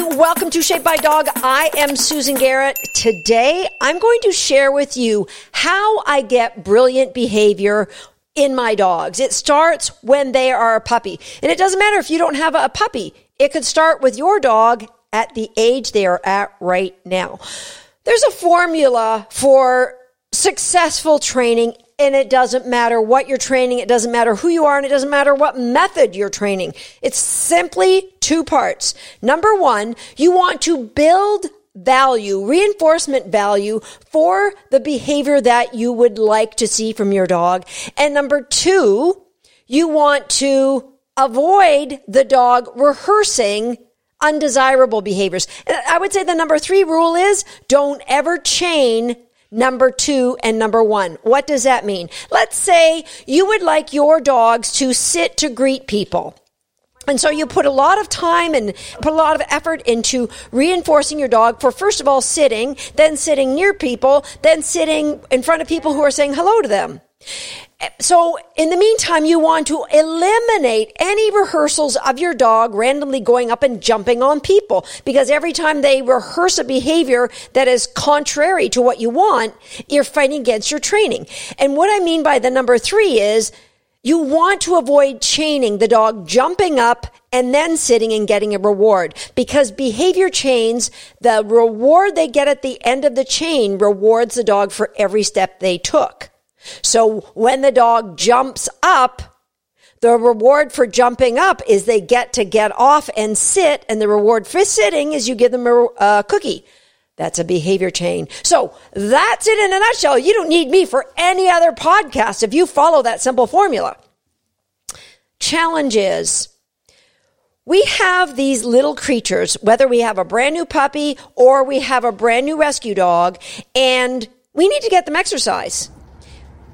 Welcome to Shaped by Dog. I am Susan Garrett. Today, I'm going to share with you how I get brilliant behavior in my dogs. It starts when they are a puppy. And it doesn't matter if you don't have a puppy. It could start with your dog at the age they are at right now. There's a formula for successful training and it doesn't matter what you're training, it doesn't matter who you are, and it doesn't matter what method you're training. It's simply two parts. Number one, you want to build value, reinforcement value for the behavior that you would like to see from your dog. And number two, you want to avoid the dog rehearsing undesirable behaviors. I would say the number three rule is don't ever chain number two, and number one. What does that mean? Let's say you would like your dogs to sit to greet people. And so you put a lot of time and put a lot of effort into reinforcing your dog for first of all sitting, then sitting near people, then sitting in front of people who are saying hello to them. So, in the meantime, you want to eliminate any rehearsals of your dog randomly going up and jumping on people because every time they rehearse a behavior that is contrary to what you want, you're fighting against your training. And what I mean by the number three is you want to avoid chaining the dog jumping up and then sitting and getting a reward because behavior chains, the reward they get at the end of the chain rewards the dog for every step they took. So when the dog jumps up, the reward for jumping up is they get to get off and sit, and the reward for sitting is you give them a, a cookie. That's a behavior chain. So that's it in a nutshell. You don't need me for any other podcast if you follow that simple formula. Challenge is we have these little creatures, whether we have a brand new puppy or we have a brand new rescue dog, and we need to get them exercise.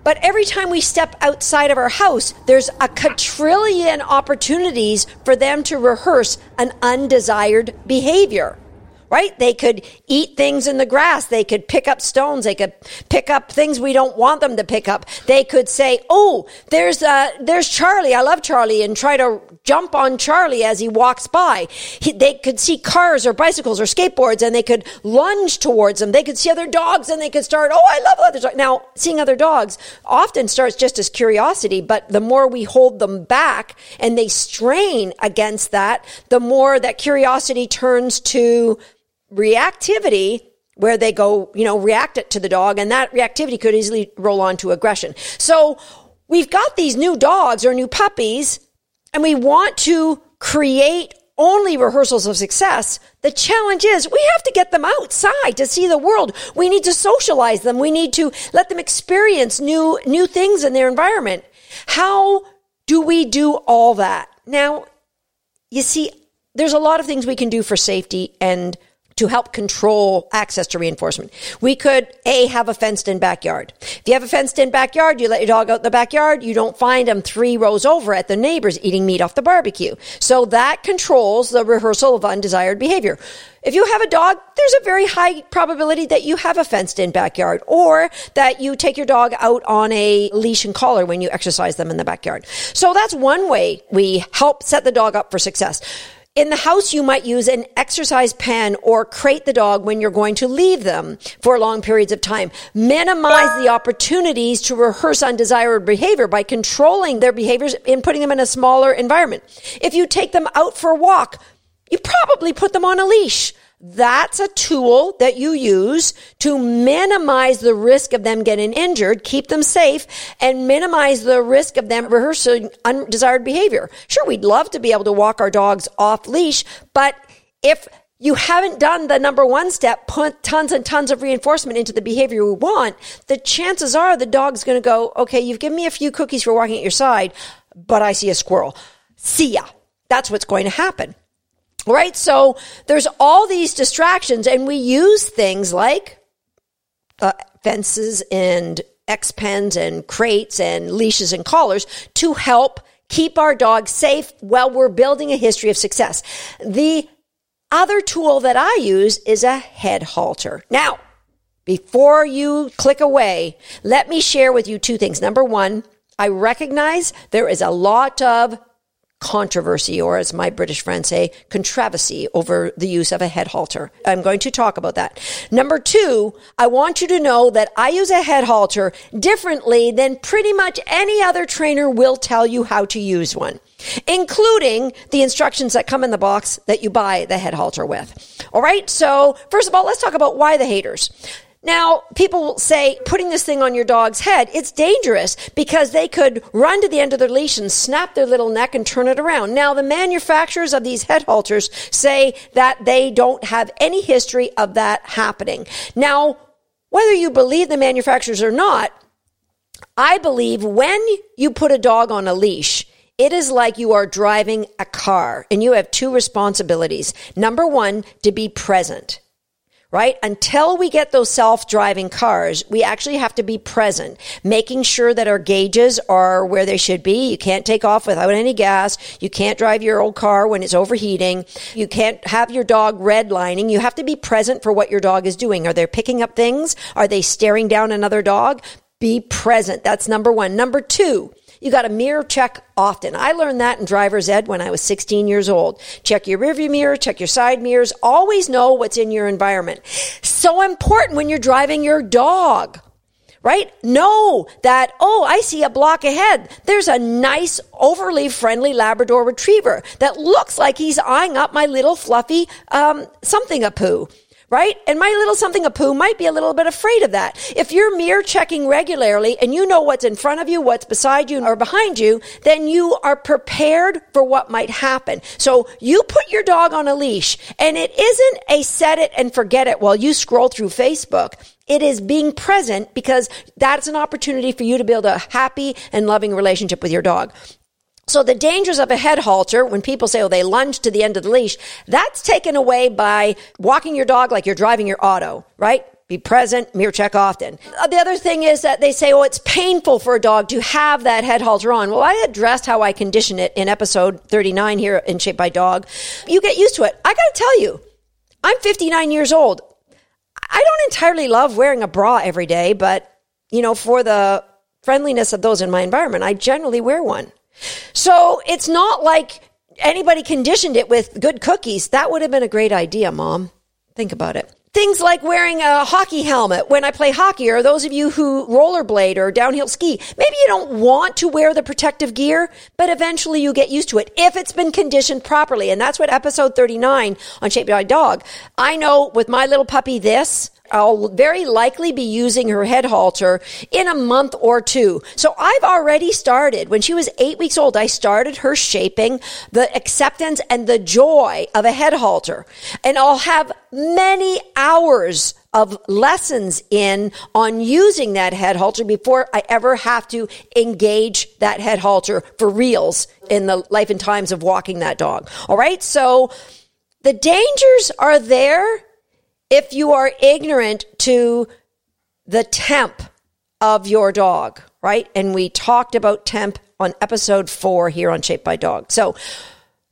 But every time we step outside of our house, there's a quadrillion opportunities for them to rehearse an undesired behavior right? They could eat things in the grass. They could pick up stones. They could pick up things we don't want them to pick up. They could say, "Oh, there's uh, there's Charlie. I love Charlie," and try to jump on Charlie as he walks by. He, they could see cars or bicycles or skateboards, and they could lunge towards them. They could see other dogs, and they could start, "Oh, I love other dogs." Now, seeing other dogs often starts just as curiosity, but the more we hold them back and they strain against that, the more that curiosity turns to reactivity where they go, you know, react it to the dog and that reactivity could easily roll on to aggression. So we've got these new dogs or new puppies and we want to create only rehearsals of success. The challenge is we have to get them outside to see the world. We need to socialize them. We need to let them experience new, new things in their environment. How do we do all that? Now, you see, there's a lot of things we can do for safety and to help control access to reinforcement. We could A, have a fenced in backyard. If you have a fenced in backyard, you let your dog out in the backyard, you don't find them three rows over at the neighbors eating meat off the barbecue. So that controls the rehearsal of undesired behavior. If you have a dog, there's a very high probability that you have a fenced in backyard or that you take your dog out on a leash and collar when you exercise them in the backyard. So that's one way we help set the dog up for success. In the house, you might use an exercise pen or crate the dog when you're going to leave them for long periods of time. Minimize the opportunities to rehearse undesired behavior by controlling their behaviors and putting them in a smaller environment. If you take them out for a walk, you probably put them on a leash. That's a tool that you use to minimize the risk of them getting injured, keep them safe, and minimize the risk of them rehearsing undesired behavior. Sure, we'd love to be able to walk our dogs off leash, but if you haven't done the number one step, put tons and tons of reinforcement into the behavior we want, the chances are the dog's going to go, okay, you've given me a few cookies for walking at your side, but I see a squirrel. See ya. That's what's going to happen. Right? So there's all these distractions and we use things like uh, fences and X pens and crates and leashes and collars to help keep our dogs safe while we're building a history of success. The other tool that I use is a head halter. Now, before you click away, let me share with you two things. Number one, I recognize there is a lot of controversy, or as my British friends say, controversy over the use of a head halter. I'm going to talk about that. Number two, I want you to know that I use a head halter differently than pretty much any other trainer will tell you how to use one including the instructions that come in the box that you buy the head halter with. All right. So first of all, let's talk about why the haters. Now, people say putting this thing on your dog's head, it's dangerous because they could run to the end of their leash and snap their little neck and turn it around. Now, the manufacturers of these head halters say that they don't have any history of that happening. Now, whether you believe the manufacturers or not, I believe when you put a dog on a leash, it is like you are driving a car and you have two responsibilities. Number one, to be present right? Until we get those self driving cars, we actually have to be present, making sure that our gauges are where they should be. You can't take off without any gas. You can't drive your old car when it's overheating. You can't have your dog redlining. You have to be present for what your dog is doing. Are they picking up things? Are they staring down another dog? Be present. That's number one. Number two, you got to mirror check often. I learned that in driver's ed when I was 16 years old. Check your rearview mirror, check your side mirrors. Always know what's in your environment. So important when you're driving your dog right? Know that, oh, I see a block ahead. There's a nice, overly friendly Labrador retriever that looks like he's eyeing up my little fluffy, um, something a poo right? And my little something a poo might be a little bit afraid of that. If you're mirror checking regularly and you know what's in front of you, what's beside you or behind you, then you are prepared for what might happen. So you put your dog on a leash and it isn't a set it and forget it while you scroll through Facebook. It is being present because that's an opportunity for you to build a happy and loving relationship with your dog. So the dangers of a head halter, when people say, oh, they lunge to the end of the leash, that's taken away by walking your dog like you're driving your auto, right? Be present, mirror check often. Uh, the other thing is that they say, oh, it's painful for a dog to have that head halter on. Well, I addressed how I condition it in episode 39 here in Shaped by Dog. You get used to it. I got to tell you, I'm 59 years old. I don't entirely love wearing a bra every day, but, you know, for the friendliness of those in my environment, I generally wear one. So it's not like anybody conditioned it with good cookies. That would have been a great idea, mom. Think about it. Things like wearing a hockey helmet when I play hockey, or those of you who rollerblade or downhill ski. Maybe you don't want to wear the protective gear, but eventually you get used to it if it's been conditioned properly. And that's what episode 39 on Shaped by Dog. I know with my little puppy this, I'll very likely be using her head halter in a month or two. So I've already started. When she was eight weeks old, I started her shaping the acceptance and the joy of a head halter. And I'll have many hours of lessons in on using that head halter before I ever have to engage that head halter for reals in the life and times of walking that dog. All right. So the dangers are there if you are ignorant to the temp of your dog, right? And we talked about temp on episode four here on Shaped by Dog. So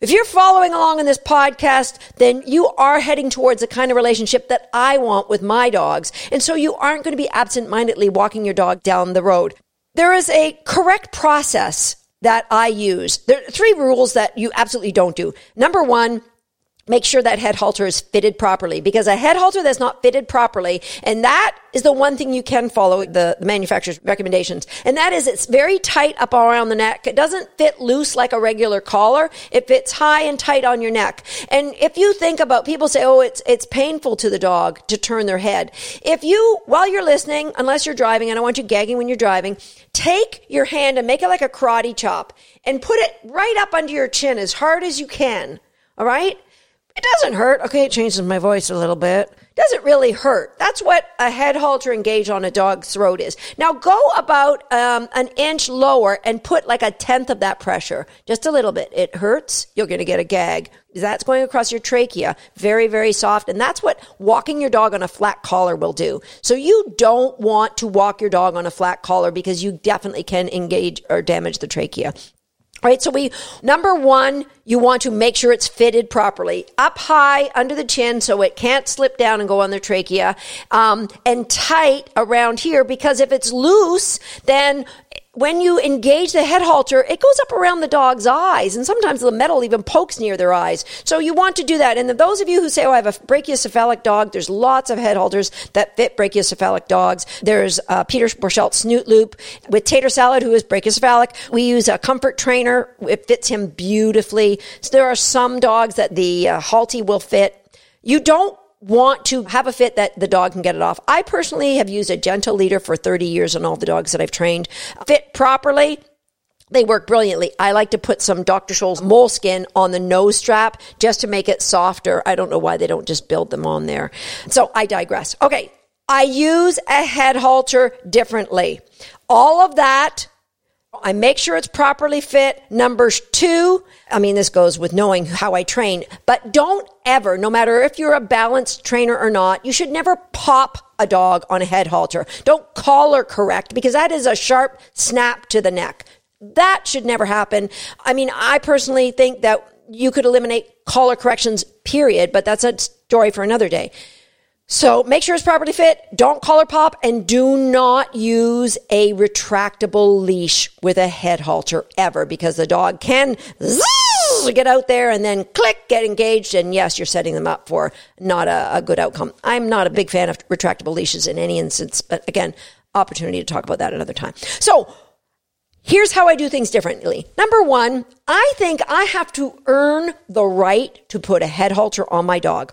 if you're following along in this podcast, then you are heading towards the kind of relationship that I want with my dogs. And so you aren't going to be absent mindedly walking your dog down the road. There is a correct process that I use. There are three rules that you absolutely don't do. Number one, make sure that head halter is fitted properly because a head halter that's not fitted properly and that is the one thing you can follow the, the, manufacturer's recommendations and that is it's very tight up around the neck. It doesn't fit loose like a regular collar. It fits high and tight on your neck. And if you think about people say oh it's it's painful to the dog to turn their head. If you while you're listening unless you're driving and i want you gagging when you're driving take your hand and make it like a karate chop and put it right up under your chin as hard as you can all right it doesn't hurt. Okay, it changes my voice a little bit. Doesn't really hurt. That's what a head halter engaged on a dog's throat is. Now go about um, an inch lower and put like a tenth of that pressure, just a little bit. It hurts. You're going to get a gag. That's going across your trachea, very, very soft. And that's what walking your dog on a flat collar will do. So you don't want to walk your dog on a flat collar because you definitely can engage or damage the trachea. Right. So we, number one, you want to make sure it's fitted properly up high under the chin so it can't slip down and go on the trachea, um, and tight around here because if it's loose, then when you engage the head halter, it goes up around the dog's eyes, and sometimes the metal even pokes near their eyes. So you want to do that. And those of you who say, "Oh, I have a brachiocephalic dog," there's lots of head halters that fit brachiocephalic dogs. There's uh, Peter Borchelt Snoot Loop with Tater Salad, who is brachiocephalic. We use a Comfort Trainer; it fits him beautifully. So there are some dogs that the uh, Halti will fit. You don't want to have a fit that the dog can get it off. I personally have used a gentle leader for 30 years on all the dogs that I've trained. Fit properly, they work brilliantly. I like to put some Dr. Scholl's moleskin on the nose strap just to make it softer. I don't know why they don't just build them on there. So I digress. Okay. I use a head halter differently. All of that I make sure it's properly fit. Number two, I mean, this goes with knowing how I train, but don't ever, no matter if you're a balanced trainer or not, you should never pop a dog on a head halter. Don't collar correct because that is a sharp snap to the neck. That should never happen. I mean, I personally think that you could eliminate collar corrections, period, but that's a story for another day. So make sure it's properly fit. Don't collar pop and do not use a retractable leash with a head halter ever because the dog can get out there and then click, get engaged. And yes, you're setting them up for not a, a good outcome. I'm not a big fan of retractable leashes in any instance, but again, opportunity to talk about that another time. So Here's how I do things differently. Number one, I think I have to earn the right to put a head halter on my dog.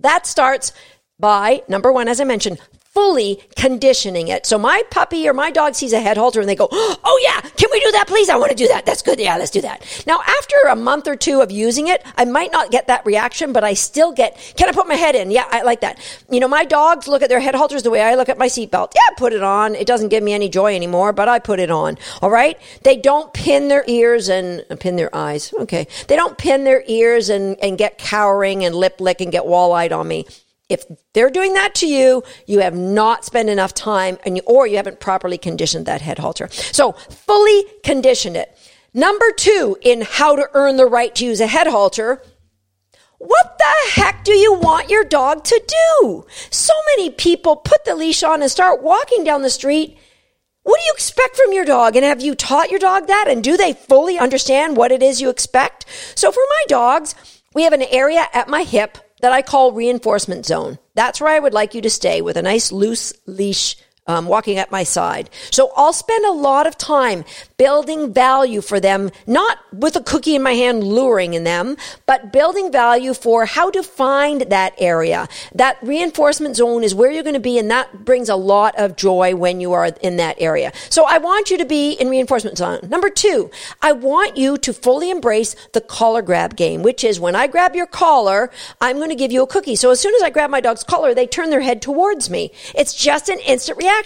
That starts by number one, as I mentioned, fully conditioning it. So my puppy or my dog sees a head halter and they go, Oh yeah, can we do that please? I want to do that. That's good. Yeah, let's do that. Now, after a month or two of using it, I might not get that reaction, but I still get, can I put my head in? Yeah, I like that. You know, my dogs look at their head halters the way I look at my seatbelt. Yeah, put it on. It doesn't give me any joy anymore, but I put it on. All right. They don't pin their ears and uh, pin their eyes. Okay. They don't pin their ears and, and get cowering and lip lick and get wall eyed on me. If they're doing that to you, you have not spent enough time and you, or you haven't properly conditioned that head halter. So fully condition it. Number two in how to earn the right to use a head halter. What the heck do you want your dog to do? So many people put the leash on and start walking down the street. What do you expect from your dog? And have you taught your dog that? And do they fully understand what it is you expect? So for my dogs, we have an area at my hip that I call reinforcement zone. That's where I would like you to stay with a nice loose leash um, walking at my side. So I'll spend a lot of time building value for them, not with a cookie in my hand luring in them, but building value for how to find that area. That reinforcement zone is where you're going to be, and that brings a lot of joy when you are in that area. So I want you to be in reinforcement zone. Number two, I want you to fully embrace the collar grab game, which is when I grab your collar, I'm going to give you a cookie. So as soon as I grab my dog's collar, they turn their head towards me. It's just an instant reaction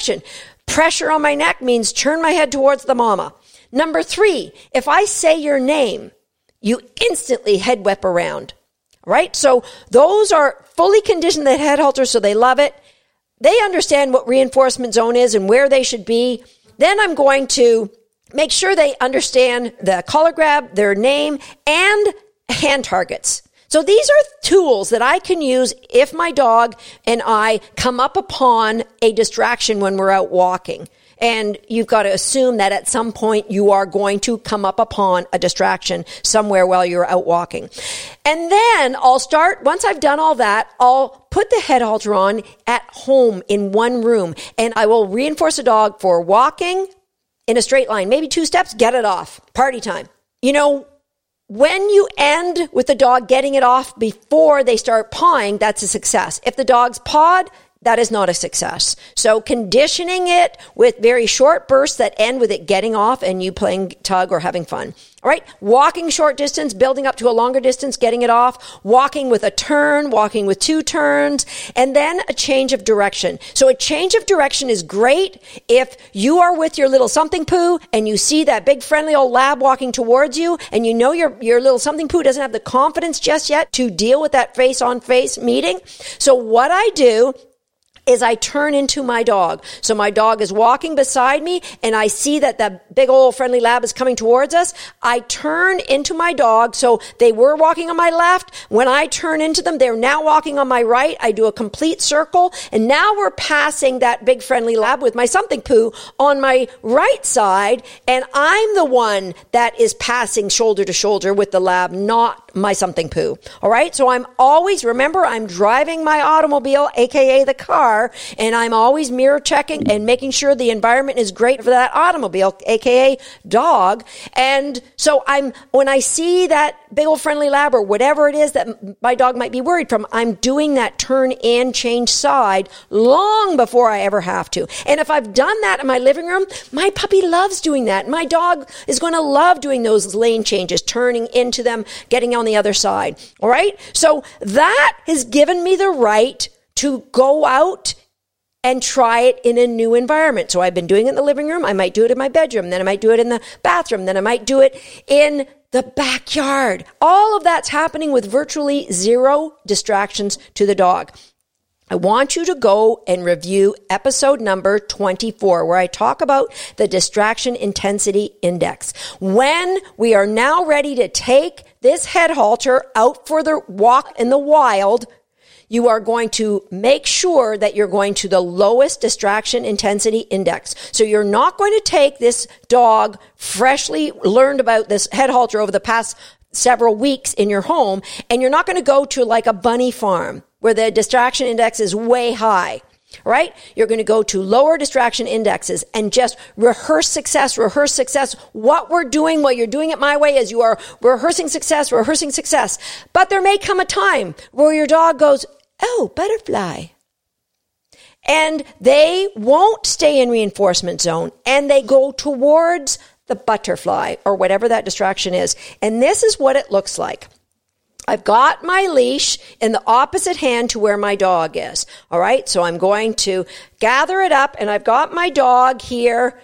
Pressure on my neck means turn my head towards the mama. Number three, if I say your name, you instantly head whip around. Right? So those are fully conditioned the head halter, so they love it. They understand what reinforcement zone is and where they should be. Then I'm going to make sure they understand the collar grab, their name, and hand targets. So these are tools that I can use if my dog and I come up upon a distraction when we're out walking. And you've got to assume that at some point you are going to come up upon a distraction somewhere while you're out walking. And then I'll start, once I've done all that, I'll put the head halter on at home in one room and I will reinforce a dog for walking in a straight line, maybe two steps, get it off. Party time. You know, when you end with the dog getting it off before they start pawing, that's a success. If the dog's pawed, that is not a success. So conditioning it with very short bursts that end with it getting off and you playing tug or having fun. All right. Walking short distance, building up to a longer distance, getting it off, walking with a turn, walking with two turns, and then a change of direction. So a change of direction is great if you are with your little something poo and you see that big friendly old lab walking towards you and you know your, your little something poo doesn't have the confidence just yet to deal with that face on face meeting. So what I do is I turn into my dog. So my dog is walking beside me and I see that the big old friendly lab is coming towards us. I turn into my dog. So they were walking on my left. When I turn into them, they're now walking on my right. I do a complete circle and now we're passing that big friendly lab with my something poo on my right side. And I'm the one that is passing shoulder to shoulder with the lab, not my something poo. All right. So I'm always, remember, I'm driving my automobile, aka the car, and I'm always mirror checking and making sure the environment is great for that automobile, aka dog. And so I'm, when I see that big old friendly lab or whatever it is that my dog might be worried from, I'm doing that turn and change side long before I ever have to. And if I've done that in my living room, my puppy loves doing that. My dog is going to love doing those lane changes, turning into them, getting on the other side. All right. So that has given me the right to go out and try it in a new environment. So I've been doing it in the living room. I might do it in my bedroom. Then I might do it in the bathroom. Then I might do it in the backyard. All of that's happening with virtually zero distractions to the dog. I want you to go and review episode number 24, where I talk about the distraction intensity index. When we are now ready to take this head halter out for the walk in the wild, you are going to make sure that you're going to the lowest distraction intensity index. So you're not going to take this dog freshly learned about this head halter over the past several weeks in your home and you're not going to go to like a bunny farm where the distraction index is way high right? You're going to go to lower distraction indexes and just rehearse success, rehearse success. What we're doing while you're doing it my way is you are rehearsing success, rehearsing success. But there may come a time where your dog goes, Oh, butterfly. And they won't stay in reinforcement zone and they go towards the butterfly or whatever that distraction is. And this is what it looks like. I've got my leash in the opposite hand to where my dog is. All right. So I'm going to gather it up and I've got my dog here.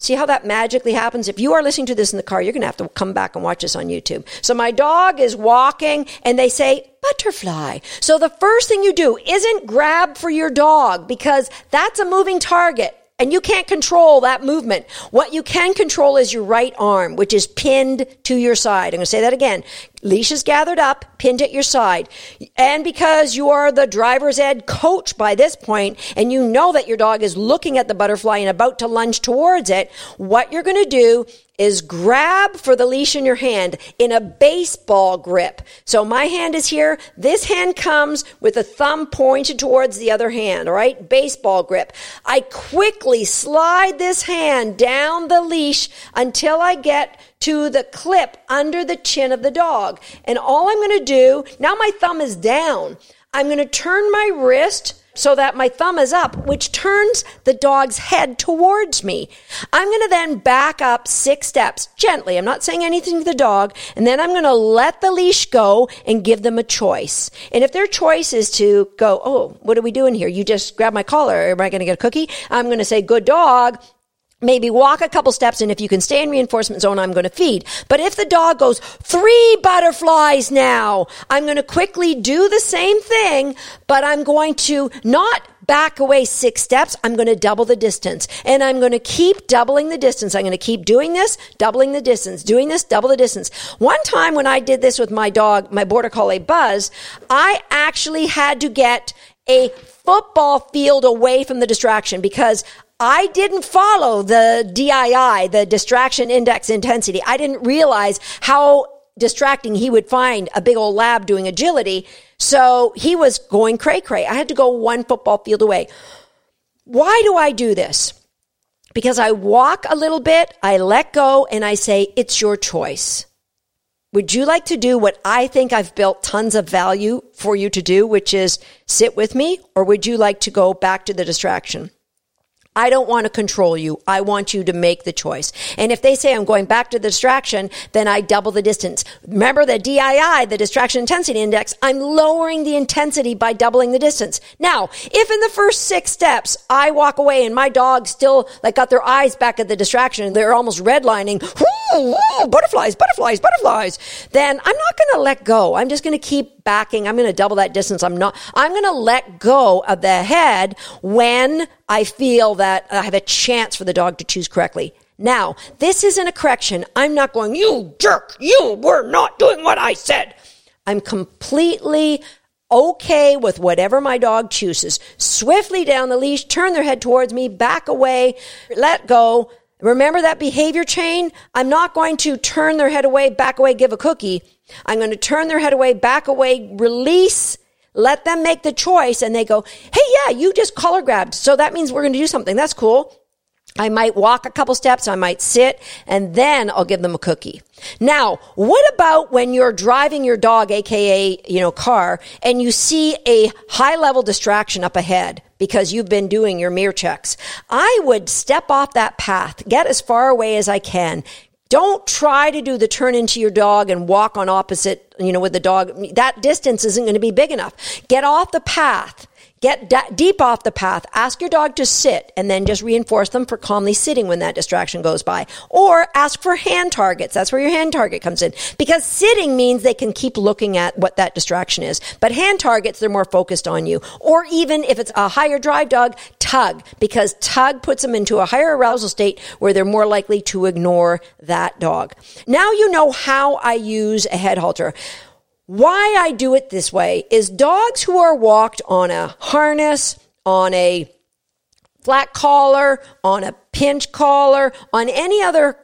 See how that magically happens? If you are listening to this in the car, you're going to have to come back and watch this on YouTube. So my dog is walking and they say, butterfly. So the first thing you do isn't grab for your dog because that's a moving target. And you can't control that movement. What you can control is your right arm, which is pinned to your side. I'm going to say that again. Leash is gathered up, pinned at your side. And because you are the driver's ed coach by this point, and you know that your dog is looking at the butterfly and about to lunge towards it, what you're going to do is grab for the leash in your hand in a baseball grip. So my hand is here. This hand comes with the thumb pointed towards the other hand, all right? Baseball grip. I quickly slide this hand down the leash until I get to the clip under the chin of the dog. And all I'm going to do, now my thumb is down. I'm going to turn my wrist so that my thumb is up, which turns the dog's head towards me. I'm going to then back up six steps gently. I'm not saying anything to the dog. And then I'm going to let the leash go and give them a choice. And if their choice is to go, Oh, what are we doing here? You just grab my collar. Am I going to get a cookie? I'm going to say, good dog maybe walk a couple steps and if you can stay in reinforcement zone i'm going to feed. But if the dog goes three butterflies now. I'm going to quickly do the same thing but i'm going to not back away six steps. I'm going to double the distance. And i'm going to keep doubling the distance. I'm going to keep doing this doubling the distance doing this double the distance. One time when i did this with my dog my border collie buzz i actually had to get a football field away from the distraction because I didn't follow the DII, the distraction index intensity. I didn't realize how distracting he would find a big old lab doing agility. So he was going cray cray. I had to go one football field away. Why do I do this? Because I walk a little bit, I let go, and I say, it's your choice. Would you like to do what I think I've built tons of value for you to do, which is sit with me, or would you like to go back to the distraction? I don't want to control you. I want you to make the choice. And if they say I'm going back to the distraction, then I double the distance. Remember the DII, the distraction intensity index, I'm lowering the intensity by doubling the distance. Now, if in the first six steps I walk away and my dog still like got their eyes back at the distraction and they're almost redlining, whoo, butterflies, butterflies, butterflies, then I'm not going to let go. I'm just going to keep backing. I'm going to double that distance. I'm not, I'm going to let go of the head when I feel that I have a chance for the dog to choose correctly. Now, this isn't a correction. I'm not going, you jerk, you were not doing what I said. I'm completely okay with whatever my dog chooses. Swiftly down the leash, turn their head towards me, back away, let go. Remember that behavior chain? I'm not going to turn their head away, back away, give a cookie. I'm going to turn their head away, back away, release, let them make the choice, and they go, hey, yeah, you just collar grabbed. So that means we're going to do something. That's cool. I might walk a couple steps, I might sit, and then I'll give them a cookie. Now, what about when you're driving your dog, aka, you know, car, and you see a high level distraction up ahead because you've been doing your mirror checks? I would step off that path, get as far away as I can, don't try to do the turn into your dog and walk on opposite, you know, with the dog. That distance isn't going to be big enough. Get off the path Get d- deep off the path. Ask your dog to sit and then just reinforce them for calmly sitting when that distraction goes by. Or ask for hand targets. That's where your hand target comes in. Because sitting means they can keep looking at what that distraction is. But hand targets, they're more focused on you. Or even if it's a higher drive dog, tug. Because tug puts them into a higher arousal state where they're more likely to ignore that dog. Now you know how I use a head halter. Why I do it this way is dogs who are walked on a harness, on a flat collar, on a pinch collar, on any other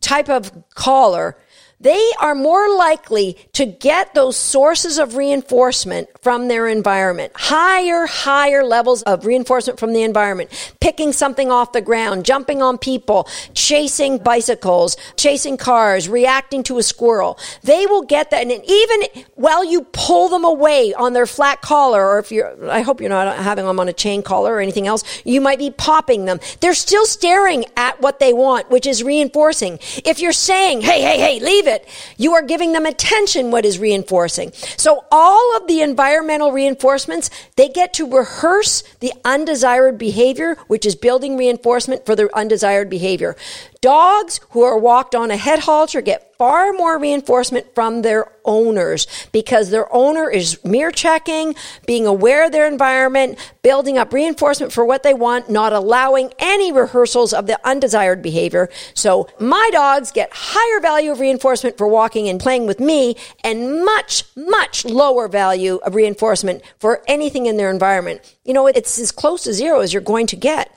type of collar they are more likely to get those sources of reinforcement from their environment. Higher, higher levels of reinforcement from the environment. Picking something off the ground, jumping on people, chasing bicycles, chasing cars, reacting to a squirrel. They will get that. And even while you pull them away on their flat collar, or if you're, I hope you're not having them on a chain collar or anything else, you might be popping them. They're still staring at what they want, which is reinforcing. If you're saying, hey, hey, hey, leave it. You are giving them attention, what is reinforcing. So all of the environmental reinforcements, they get to rehearse the undesired behavior, which is building reinforcement for the undesired behavior. Dogs who are walked on a head halter get far more reinforcement from their owners because their owner is mirror checking, being aware of their environment, building up reinforcement for what they want, not allowing any rehearsals of the undesired behavior. So my dogs get higher value of reinforcement for walking and playing with me and much, much lower value of reinforcement for anything in their environment. You know, it's as close to zero as you're going to get.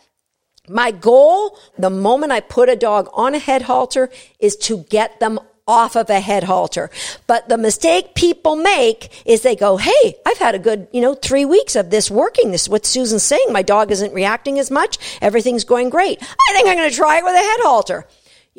My goal, the moment I put a dog on a head halter, is to get them off of a head halter. But the mistake people make is they go, Hey, I've had a good, you know, three weeks of this working. This is what Susan's saying. My dog isn't reacting as much. Everything's going great. I think I'm going to try it with a head halter.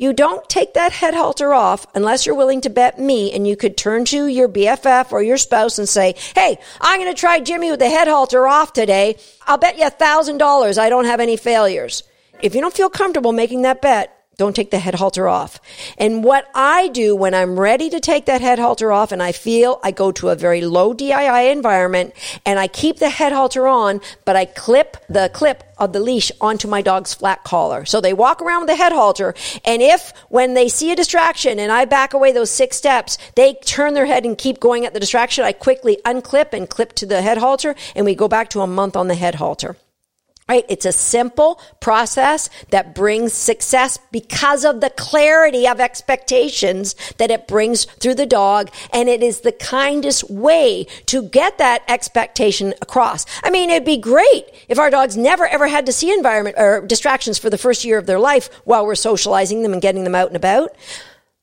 You don't take that head halter off unless you're willing to bet me and you could turn to your BFF or your spouse and say, Hey, I'm going to try Jimmy with the head halter off today. I'll bet you a thousand dollars I don't have any failures. If you don't feel comfortable making that bet, don't take the head halter off. And what I do when I'm ready to take that head halter off and I feel I go to a very low DII environment and I keep the head halter on, but I clip the clip of the leash onto my dog's flat collar. So they walk around with the head halter. And if when they see a distraction and I back away those six steps, they turn their head and keep going at the distraction, I quickly unclip and clip to the head halter and we go back to a month on the head halter. Right? It's a simple process that brings success because of the clarity of expectations that it brings through the dog. And it is the kindest way to get that expectation across. I mean, it'd be great if our dogs never ever had to see environment or distractions for the first year of their life while we're socializing them and getting them out and about.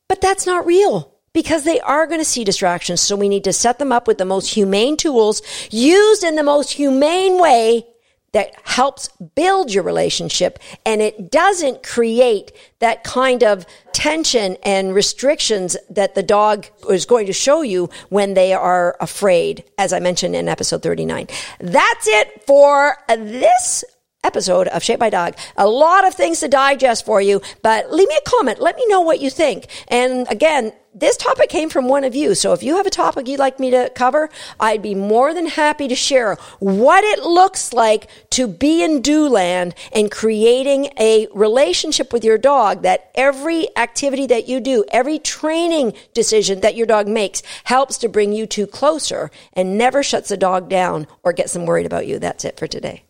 But that's not real because they are going to see distractions. So we need to set them up with the most humane tools used in the most humane way that helps build your relationship and it doesn't create that kind of tension and restrictions that the dog is going to show you when they are afraid, as I mentioned in episode 39. That's it for this episode of Shaped by Dog. A lot of things to digest for you, but leave me a comment. Let me know what you think. And again, this topic came from one of you. So if you have a topic you'd like me to cover, I'd be more than happy to share what it looks like to be in do land and creating a relationship with your dog that every activity that you do, every training decision that your dog makes helps to bring you two closer and never shuts the dog down or gets them worried about you. That's it for today.